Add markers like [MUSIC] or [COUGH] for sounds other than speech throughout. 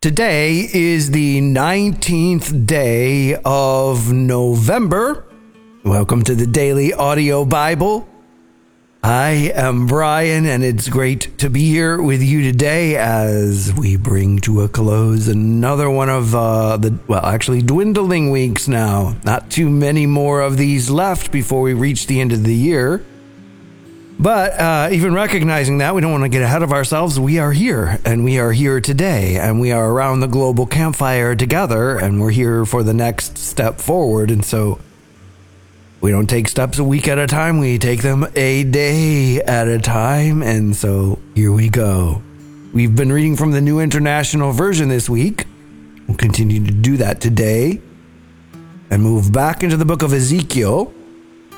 Today is the 19th day of November. Welcome to the Daily Audio Bible. I am Brian, and it's great to be here with you today as we bring to a close another one of uh, the, well, actually dwindling weeks now. Not too many more of these left before we reach the end of the year. But uh, even recognizing that, we don't want to get ahead of ourselves. We are here, and we are here today, and we are around the global campfire together, and we're here for the next step forward. And so we don't take steps a week at a time, we take them a day at a time. And so here we go. We've been reading from the New International Version this week. We'll continue to do that today and move back into the book of Ezekiel.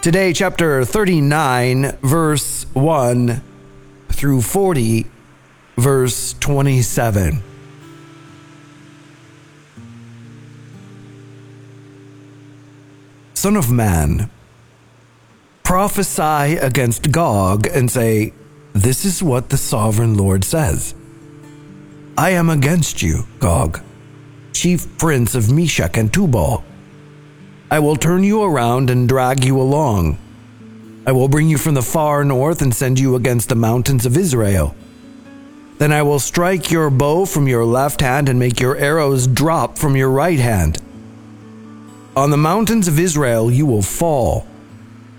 Today, chapter 39, verse 1 through 40, verse 27. Son of man, prophesy against Gog and say, This is what the sovereign Lord says. I am against you, Gog, chief prince of Meshech and Tubal. I will turn you around and drag you along. I will bring you from the far north and send you against the mountains of Israel. Then I will strike your bow from your left hand and make your arrows drop from your right hand. On the mountains of Israel you will fall,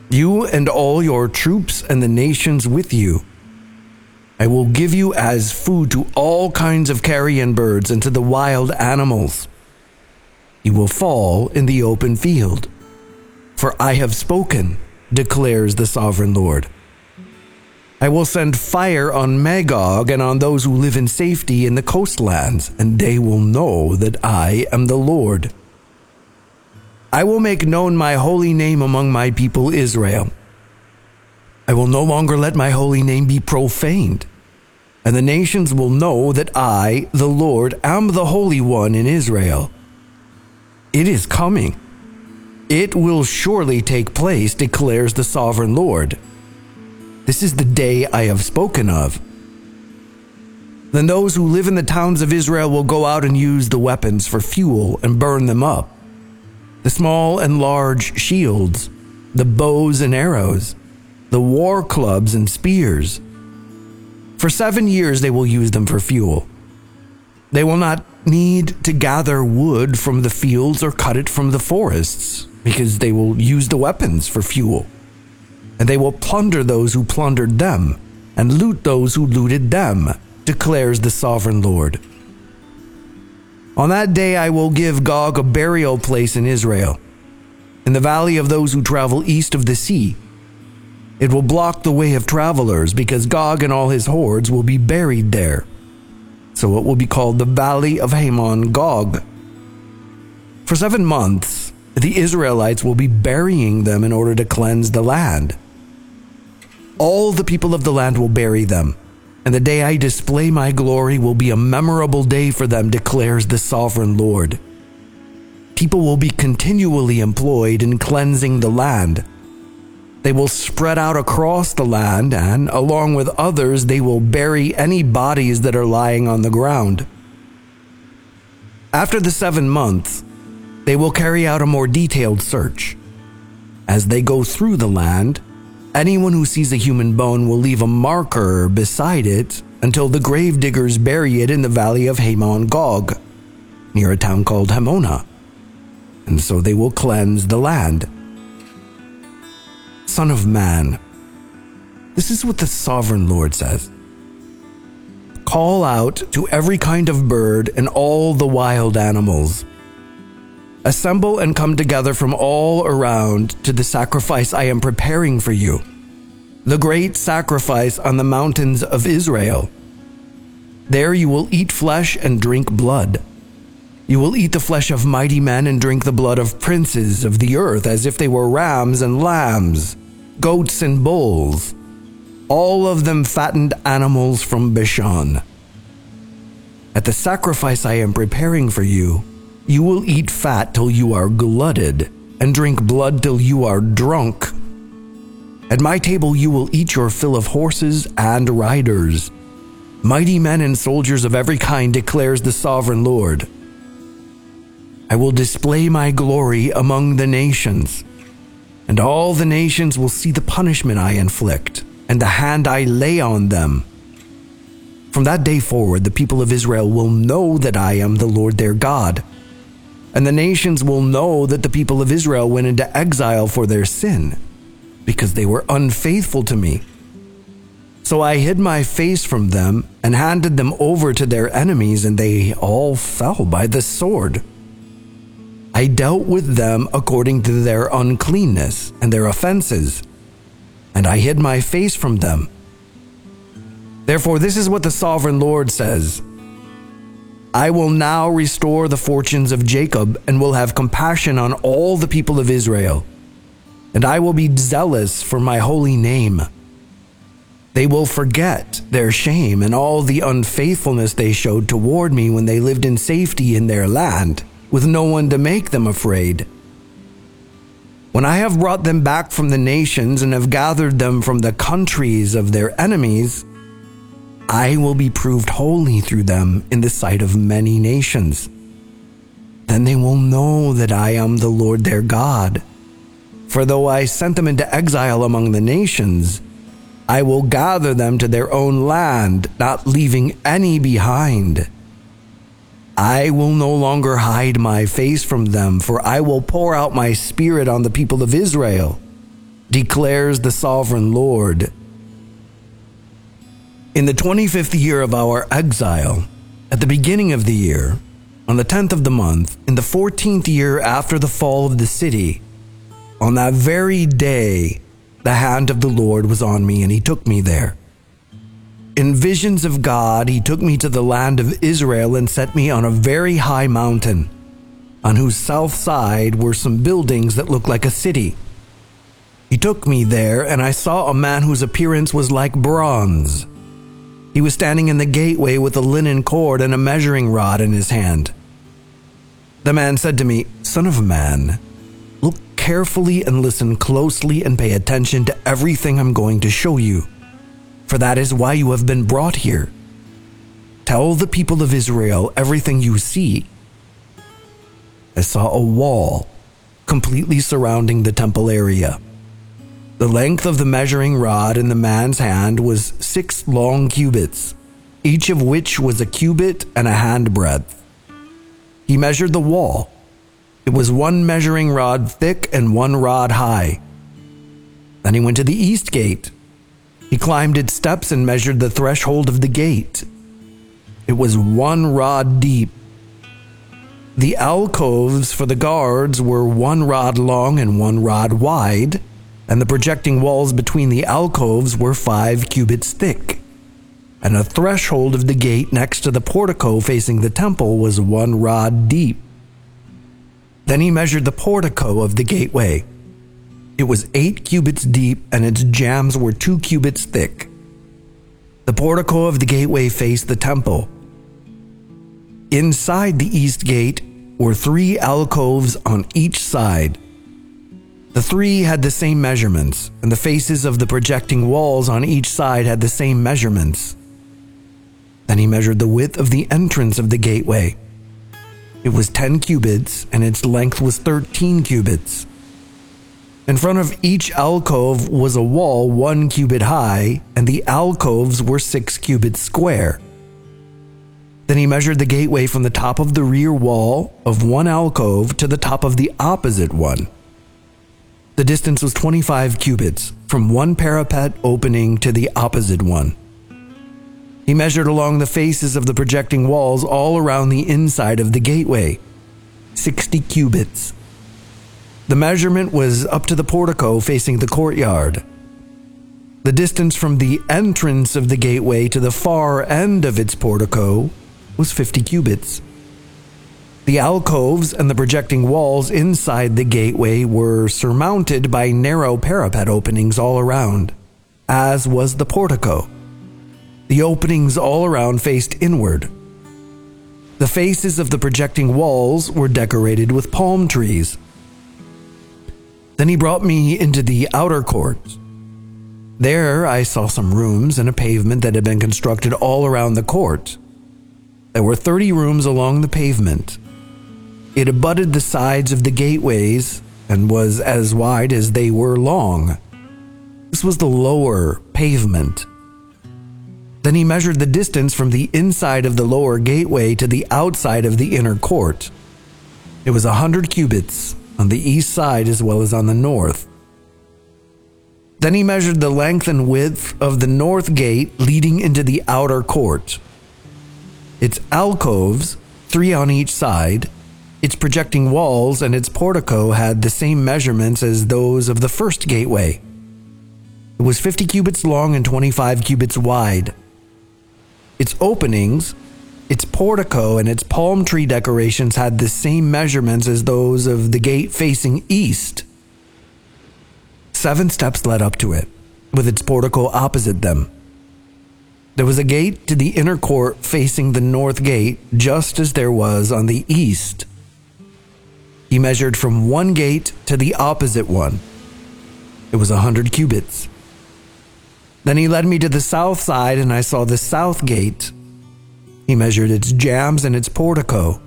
you and all your troops and the nations with you. I will give you as food to all kinds of carrion birds and to the wild animals. You will fall in the open field. For I have spoken, declares the sovereign Lord. I will send fire on Magog and on those who live in safety in the coastlands, and they will know that I am the Lord. I will make known my holy name among my people Israel. I will no longer let my holy name be profaned, and the nations will know that I, the Lord, am the Holy One in Israel. It is coming. It will surely take place, declares the sovereign Lord. This is the day I have spoken of. Then those who live in the towns of Israel will go out and use the weapons for fuel and burn them up the small and large shields, the bows and arrows, the war clubs and spears. For seven years they will use them for fuel. They will not need to gather wood from the fields or cut it from the forests, because they will use the weapons for fuel. And they will plunder those who plundered them, and loot those who looted them, declares the sovereign Lord. On that day I will give Gog a burial place in Israel, in the valley of those who travel east of the sea. It will block the way of travelers, because Gog and all his hordes will be buried there. So it will be called the Valley of Hamon Gog. For seven months, the Israelites will be burying them in order to cleanse the land. All the people of the land will bury them and the day I display my glory will be a memorable day for them, declares the sovereign Lord. People will be continually employed in cleansing the land. They will spread out across the land, and along with others, they will bury any bodies that are lying on the ground. After the seven months, they will carry out a more detailed search. As they go through the land, Anyone who sees a human bone will leave a marker beside it until the grave diggers bury it in the valley of Hamon Gog, near a town called Hamonah. And so they will cleanse the land. Son of man, this is what the sovereign Lord says Call out to every kind of bird and all the wild animals Assemble and come together from all around to the sacrifice I am preparing for you, the great sacrifice on the mountains of Israel. There you will eat flesh and drink blood. You will eat the flesh of mighty men and drink the blood of princes of the earth as if they were rams and lambs, goats and bulls, all of them fattened animals from Bashan. At the sacrifice I am preparing for you, you will eat fat till you are glutted, and drink blood till you are drunk. At my table you will eat your fill of horses and riders. Mighty men and soldiers of every kind declares the sovereign Lord. I will display my glory among the nations, and all the nations will see the punishment I inflict and the hand I lay on them. From that day forward, the people of Israel will know that I am the Lord their God. And the nations will know that the people of Israel went into exile for their sin, because they were unfaithful to me. So I hid my face from them and handed them over to their enemies, and they all fell by the sword. I dealt with them according to their uncleanness and their offenses, and I hid my face from them. Therefore, this is what the sovereign Lord says I will now restore the fortunes of Jacob and will have compassion on all the people of Israel, and I will be zealous for my holy name. They will forget their shame and all the unfaithfulness they showed toward me when they lived in safety in their land, with no one to make them afraid. When I have brought them back from the nations and have gathered them from the countries of their enemies, I will be proved holy through them in the sight of many nations. Then they will know that I am the Lord their God. For though I sent them into exile among the nations, I will gather them to their own land, not leaving any behind. I will no longer hide my face from them, for I will pour out my spirit on the people of Israel, declares the sovereign Lord. In the 25th year of our exile, at the beginning of the year, on the 10th of the month, in the 14th year after the fall of the city, on that very day, the hand of the Lord was on me and he took me there. In visions of God, he took me to the land of Israel and set me on a very high mountain, on whose south side were some buildings that looked like a city. He took me there, and I saw a man whose appearance was like bronze he was standing in the gateway with a linen cord and a measuring rod in his hand. The man said to me, Son of man, look carefully and listen closely and pay attention to everything I'm going to show you, for that is why you have been brought here. Tell the people of Israel everything you see. I saw a wall completely surrounding the temple area. The length of the measuring rod in the man's hand was six long cubits, each of which was a cubit and a handbreadth. He measured the wall. It was one measuring rod thick and one rod high. Then he went to the east gate. He climbed its steps and measured the threshold of the gate. It was one rod deep. The alcoves for the guards were one rod long and one rod wide and the projecting walls between the alcoves were five cubits thick. And the threshold of the gate next to the portico facing the temple was one rod deep. Then he measured the portico of the gateway. It was eight cubits deep, and its jambs were two cubits thick. The portico of the gateway faced the temple. Inside the east gate were three alcoves on each side the three had the same measurements, and the faces of the projecting walls on each side had the same measurements. Then he measured the width of the entrance of the gateway. It was 10 cubits, and its length was 13 cubits. In front of each alcove was a wall one cubit high, and the alcoves were six cubits square. Then he measured the gateway from the top of the rear wall of one alcove to the top of the opposite one. The distance was 25 cubits from one parapet opening to the opposite one. He measured along the faces of the projecting walls all around the inside of the gateway 60 cubits. The measurement was up to the portico facing the courtyard. The distance from the entrance of the gateway to the far end of its portico was 50 cubits. The alcoves and the projecting walls inside the gateway were surmounted by narrow parapet openings all around, as was the portico. The openings all around faced inward. The faces of the projecting walls were decorated with palm trees. Then he brought me into the outer court. There, I saw some rooms and a pavement that had been constructed all around the court. There were 30 rooms along the pavement. It abutted the sides of the gateways and was as wide as they were long. This was the lower pavement. Then he measured the distance from the inside of the lower gateway to the outside of the inner court. It was a hundred cubits on the east side as well as on the north. Then he measured the length and width of the north gate leading into the outer court. Its alcoves, three on each side, its projecting walls, and its portico had the same measurements as those of the first gateway. It was 50 cubits long and 25 cubits wide. Its openings, its portico, and its palm tree decorations had the same measurements as those of the gate facing east. Seven steps led up to it, with its portico opposite them. There was a gate to the inner court facing the north gate, just as there was on the east. He measured from one gate to the opposite one. It was a hundred cubits. Then he led me to the south side, and I saw the south gate. He measured its jambs and its portico,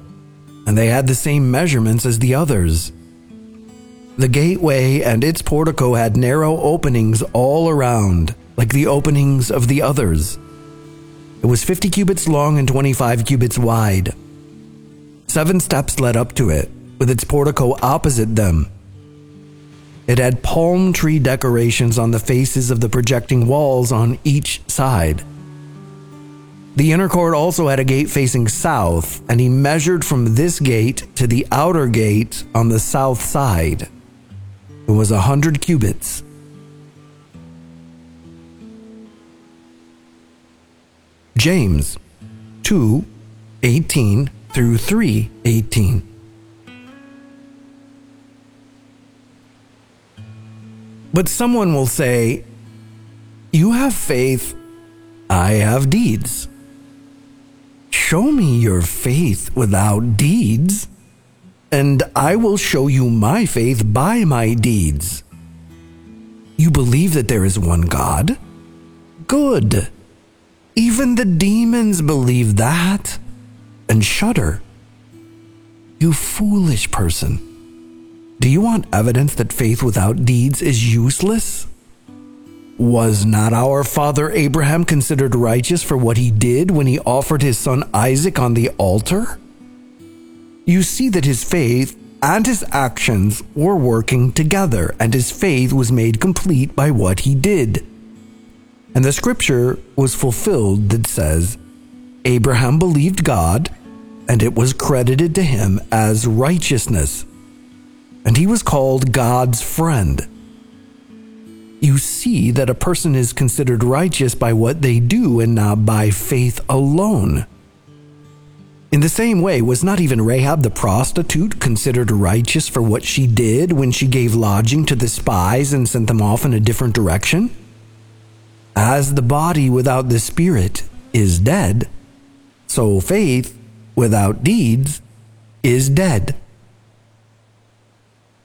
and they had the same measurements as the others. The gateway and its portico had narrow openings all around, like the openings of the others. It was 50 cubits long and 25 cubits wide. Seven steps led up to it, with its portico opposite them. It had palm tree decorations on the faces of the projecting walls on each side. The inner court also had a gate facing south, and he measured from this gate to the outer gate on the south side. It was a hundred cubits. James 2 18 through 3 18. But someone will say, You have faith, I have deeds. Show me your faith without deeds and I will show you my faith by my deeds. You believe that there is one God? Good. Even the demons believe that and shudder. You foolish person. Do you want evidence that faith without deeds is useless? Was not our father Abraham considered righteous for what he did when he offered his son Isaac on the altar? you see that his faith and his actions were working together, and his faith was made complete by what he did. And the scripture was fulfilled that says, Abraham believed God, and it was credited to him as righteousness, and he was called God's friend. You see that a person is considered righteous by what they do and not by faith alone. In the same way, was not even Rahab the prostitute considered righteous for what she did when she gave lodging to the spies and sent them off in a different direction? As the body without the spirit is dead, so faith without deeds is dead.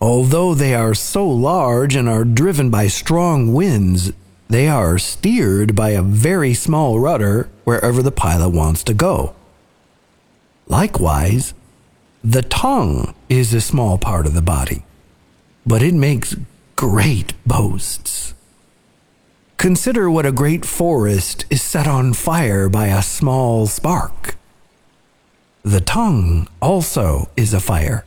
Although they are so large and are driven by strong winds, they are steered by a very small rudder wherever the pilot wants to go. Likewise, the tongue is a small part of the body, but it makes great boasts. Consider what a great forest is set on fire by a small spark. The tongue also is a fire,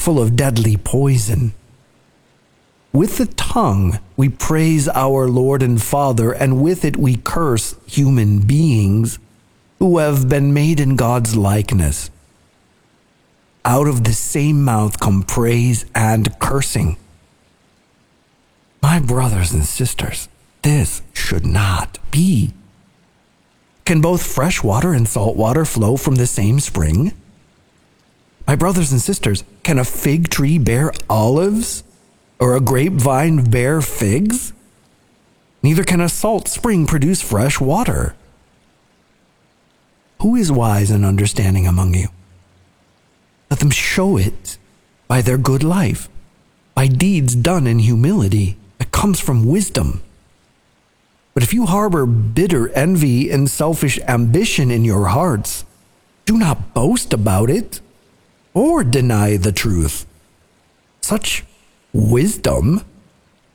full of deadly poison. With the tongue, we praise our Lord and Father, and with it we curse human beings who have been made in God's likeness. Out of the same mouth come praise and cursing. My brothers and sisters, this should not be. Can both fresh water and salt water flow from the same spring? My brothers and sisters, can a fig tree bear olives or a grapevine bear figs? Neither can a salt spring produce fresh water. Who is wise and understanding among you? Let them show it by their good life, by deeds done in humility that comes from wisdom. But if you harbor bitter envy and selfish ambition in your hearts, do not boast about it or deny the truth. Such wisdom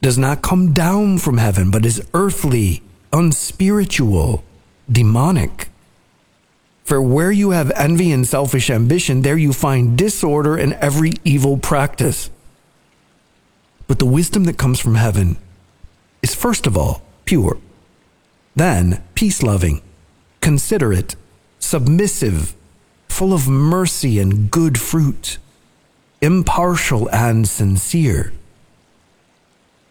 does not come down from heaven, but is earthly, unspiritual, demonic. For where you have envy and selfish ambition, there you find disorder and every evil practice. But the wisdom that comes from heaven is first of all pure, then peace loving, considerate, submissive, full of mercy and good fruit, impartial and sincere.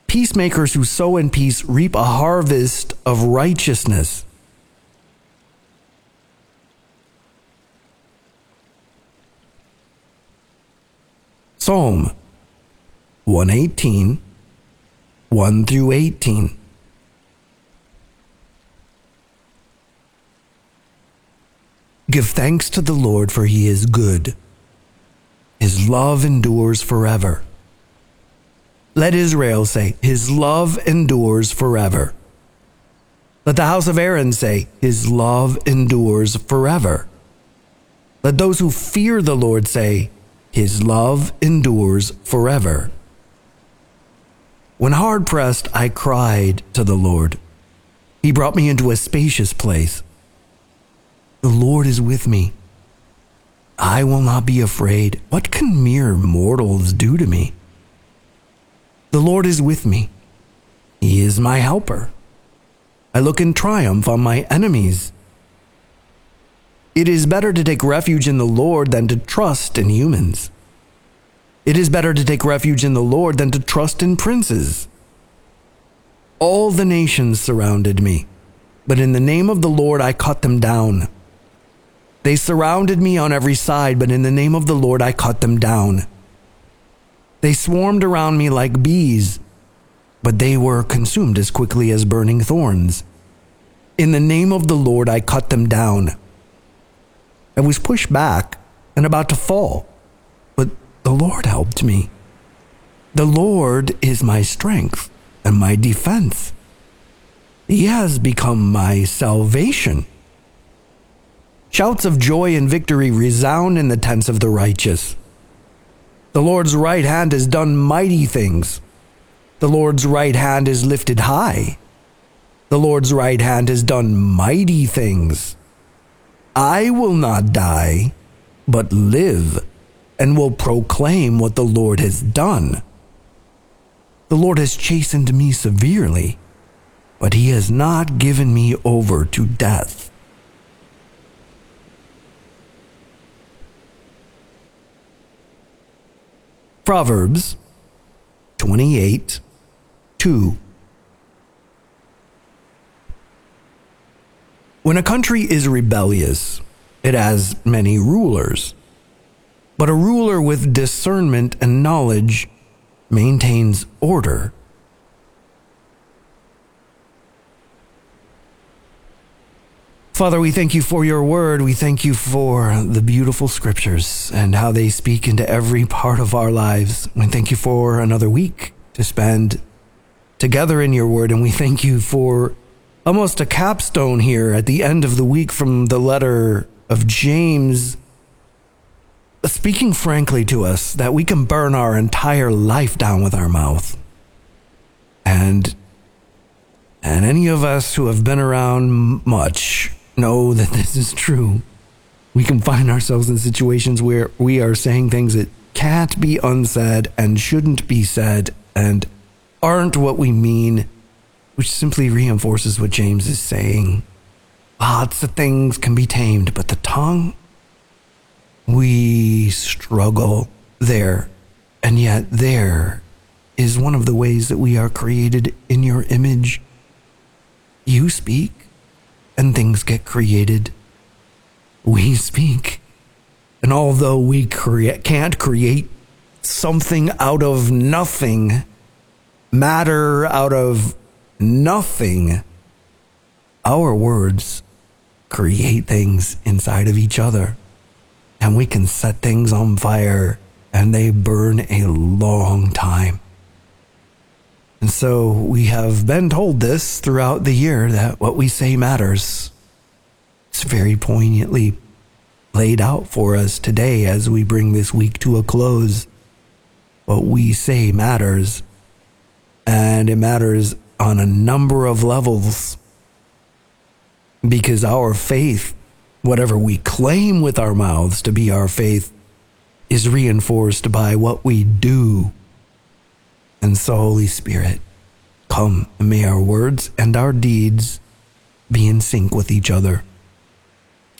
Peacemakers who sow in peace reap a harvest of righteousness. Psalm 118, 1 through 18. Give thanks to the Lord, for he is good. His love endures forever. Let Israel say, His love endures forever. Let the house of Aaron say, His love endures forever. Let those who fear the Lord say, His love endures forever. When hard pressed, I cried to the Lord. He brought me into a spacious place. The Lord is with me. I will not be afraid. What can mere mortals do to me? The Lord is with me. He is my helper. I look in triumph on my enemies. It is better to take refuge in the Lord than to trust in humans. It is better to take refuge in the Lord than to trust in princes. All the nations surrounded me, but in the name of the Lord I cut them down. They surrounded me on every side, but in the name of the Lord I cut them down. They swarmed around me like bees, but they were consumed as quickly as burning thorns. In the name of the Lord I cut them down. I was pushed back and about to fall, but the Lord helped me. The Lord is my strength and my defense. He has become my salvation. Shouts of joy and victory resound in the tents of the righteous. The Lord's right hand has done mighty things. The Lord's right hand is lifted high. The Lord's right hand has done mighty things. I will not die, but live, and will proclaim what the Lord has done. The Lord has chastened me severely, but he has not given me over to death. Proverbs 28 2. When a country is rebellious, it has many rulers. But a ruler with discernment and knowledge maintains order. Father, we thank you for your word. We thank you for the beautiful scriptures and how they speak into every part of our lives. We thank you for another week to spend together in your word. And we thank you for almost a capstone here at the end of the week from the letter of James. speaking frankly to us that we can burn our entire life down with our mouth. And and any of us who have been around much know that this is true. We can find ourselves in situations where we are saying things that can't be unsaid and shouldn't be said and aren't what we mean, which simply reinforces what James is saying. Lots of things can be tamed, but the tongue, we struggle there. And yet, there is one of the ways that we are created in your image. You speak, and things get created. We speak. And although we crea- can't create something out of nothing, matter out of nothing, our words create things inside of each other. And we can set things on fire and they burn a long time. And so we have been told this throughout the year that what we say matters. It's very poignantly laid out for us today as we bring this week to a close. What we say matters, and it matters on a number of levels because our faith, whatever we claim with our mouths to be our faith, is reinforced by what we do and so, Holy Spirit, come and may our words and our deeds be in sync with each other.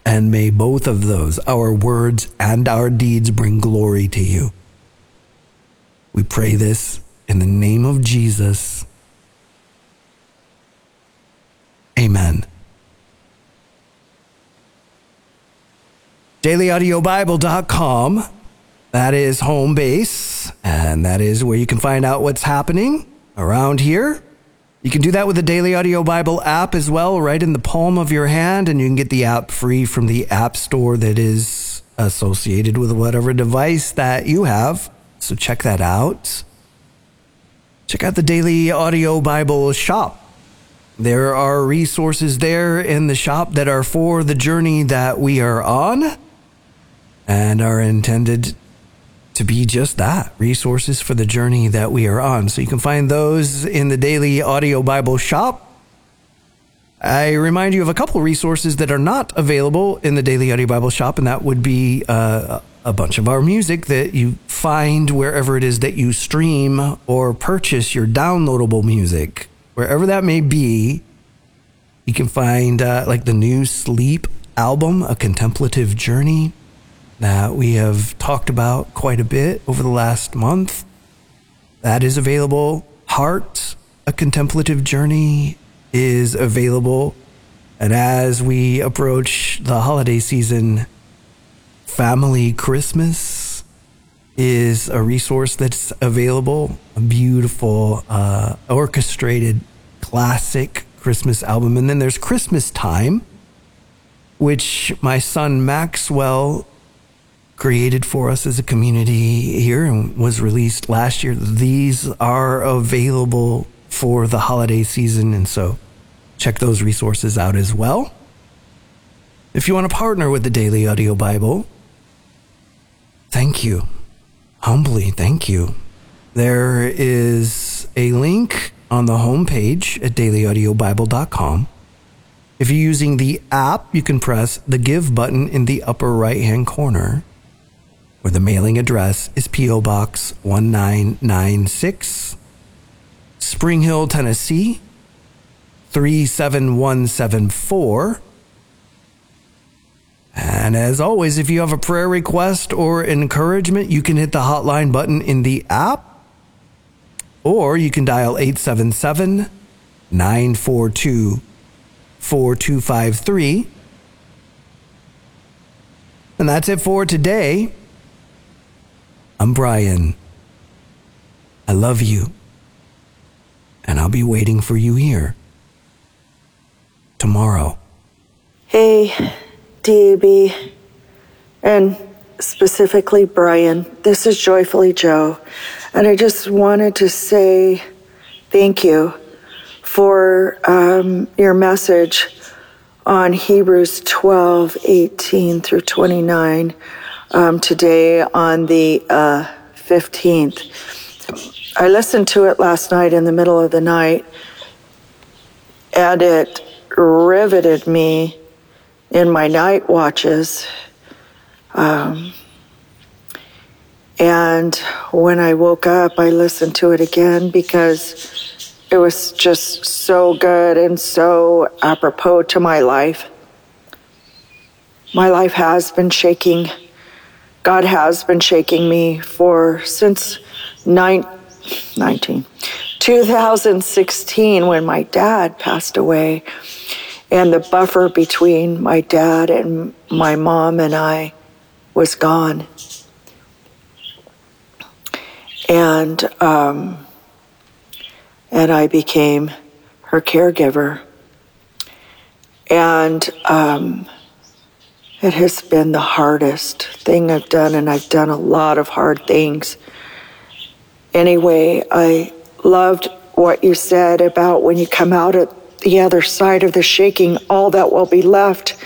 And may both of those, our words and our deeds, bring glory to you. We pray this in the name of Jesus. Amen. DailyAudioBible.com that is home base, and that is where you can find out what's happening around here. You can do that with the Daily Audio Bible app as well, right in the palm of your hand, and you can get the app free from the App Store that is associated with whatever device that you have. So check that out. Check out the Daily Audio Bible shop. There are resources there in the shop that are for the journey that we are on and are intended to be just that resources for the journey that we are on. So you can find those in the Daily Audio Bible shop. I remind you of a couple resources that are not available in the Daily Audio Bible shop, and that would be uh, a bunch of our music that you find wherever it is that you stream or purchase your downloadable music, wherever that may be. You can find uh, like the new Sleep album, A Contemplative Journey that we have talked about quite a bit over the last month. That is available. Heart, a contemplative journey, is available. And as we approach the holiday season, Family Christmas is a resource that's available. A beautiful, uh, orchestrated, classic Christmas album. And then there's Christmas Time, which my son Maxwell created for us as a community here and was released last year. These are available for the holiday season, and so check those resources out as well. If you want to partner with the Daily Audio Bible, thank you. Humbly, thank you. There is a link on the homepage at dailyaudiobible.com. If you're using the app, you can press the Give button in the upper right hand corner where the mailing address is P.O. Box 1996, Spring Hill, Tennessee 37174. And as always, if you have a prayer request or encouragement, you can hit the hotline button in the app, or you can dial 877 942 4253. And that's it for today. I'm Brian. I love you. And I'll be waiting for you here tomorrow. Hey, DAB, and specifically Brian. This is Joyfully Joe. And I just wanted to say thank you for um, your message on Hebrews 12 18 through 29 um, today on the uh, 15th. I listened to it last night in the middle of the night, and it riveted me in my night watches. Um, and when I woke up, I listened to it again because it was just so good and so apropos to my life. My life has been shaking. God has been shaking me for since nine, 19, 2016 when my dad passed away. And the buffer between my dad and my mom and I was gone. And, um, and I became her caregiver. And um, it has been the hardest thing I've done, and I've done a lot of hard things. Anyway, I loved what you said about when you come out at the other side of the shaking, all that will be left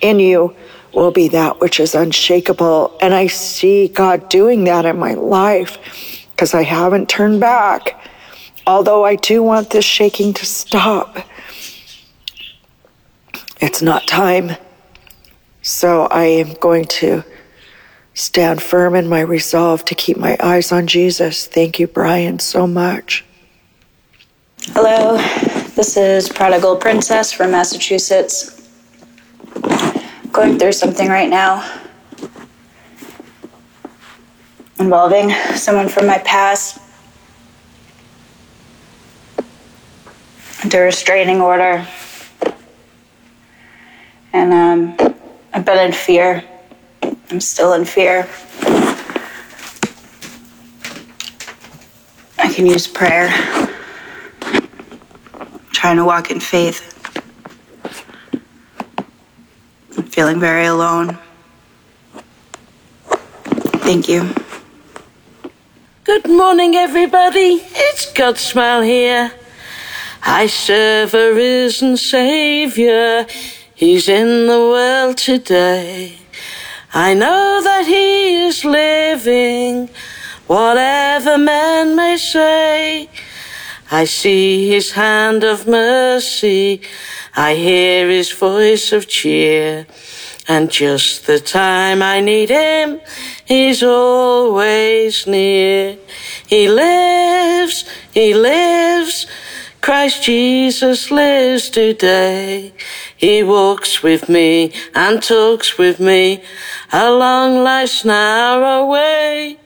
in you will be that which is unshakable. And I see God doing that in my life because I haven't turned back. Although I do want this shaking to stop, it's not time. So I am going to stand firm in my resolve to keep my eyes on Jesus. Thank you, Brian, so much. Hello, this is Prodigal Princess from Massachusetts. Going through something right now involving someone from my past. Under restraining order. And um, I've been in fear. I'm still in fear. I can use prayer. I'm trying to walk in faith. I'm feeling very alone. Thank you. Good morning, everybody. It's Godsmile here. I serve a risen Savior. He's in the world today. I know that He is living, whatever men may say. I see His hand of mercy. I hear His voice of cheer. And just the time I need him, he's always near. He lives, he lives, Christ Jesus lives today. He walks with me and talks with me along life's narrow way.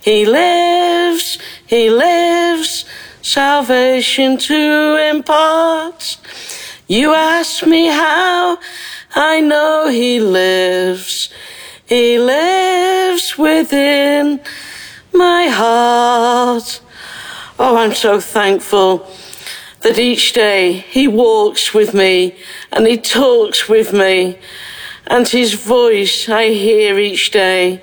He lives, he lives, salvation to impart. You ask me how, I know he lives. He lives within my heart. Oh, I'm so thankful that each day he walks with me and he talks with me and his voice I hear each day.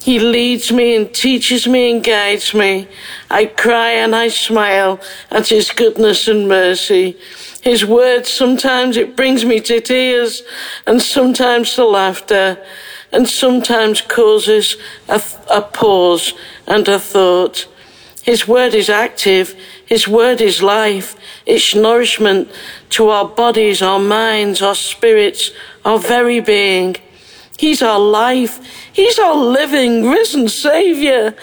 He leads me and teaches me and guides me. I cry and I smile at his goodness and mercy. His words, sometimes it brings me to tears and sometimes to laughter and sometimes causes a, a pause and a thought. His word is active. His word is life. It's nourishment to our bodies, our minds, our spirits, our very being. He's our life. He's our living, risen Savior.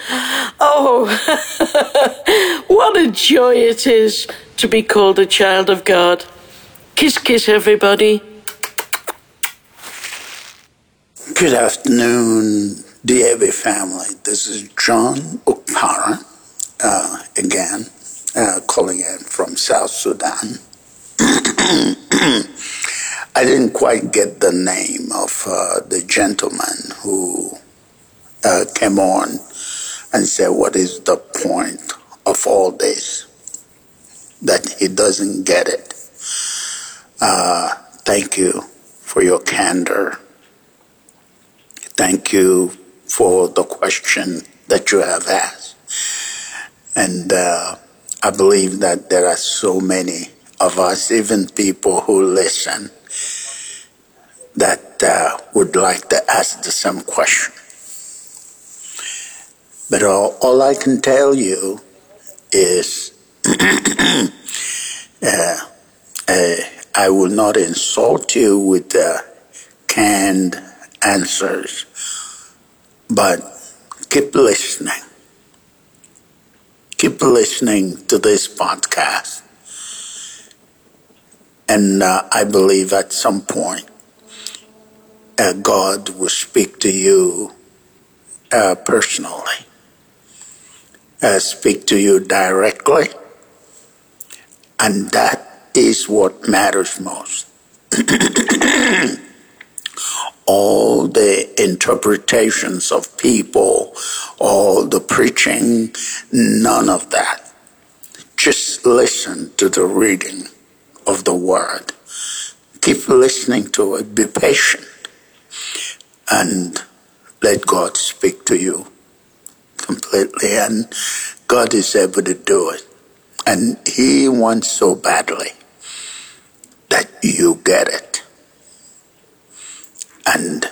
Oh, [LAUGHS] what a joy it is to be called a child of God. Kiss, kiss, everybody. Good afternoon, DAB family. This is John Okpara uh, again, uh, calling in from South Sudan. [CLEARS THROAT] I didn't quite get the name of uh, the gentleman who uh, came on and said, What is the point of all this? That he doesn't get it. Uh, thank you for your candor. Thank you for the question that you have asked. And uh, I believe that there are so many of us, even people who listen, that uh, would like to ask the same question. But all, all I can tell you is [CLEARS THROAT] uh, uh, I will not insult you with the canned answers, but keep listening. Keep listening to this podcast. And uh, I believe at some point, uh, God will speak to you uh, personally, uh, speak to you directly, and that is what matters most. [CLEARS THROAT] [CLEARS THROAT] all the interpretations of people, all the preaching, none of that. Just listen to the reading of the word. Keep listening to it. Be patient. And let God speak to you completely. And God is able to do it. And He wants so badly that you get it. And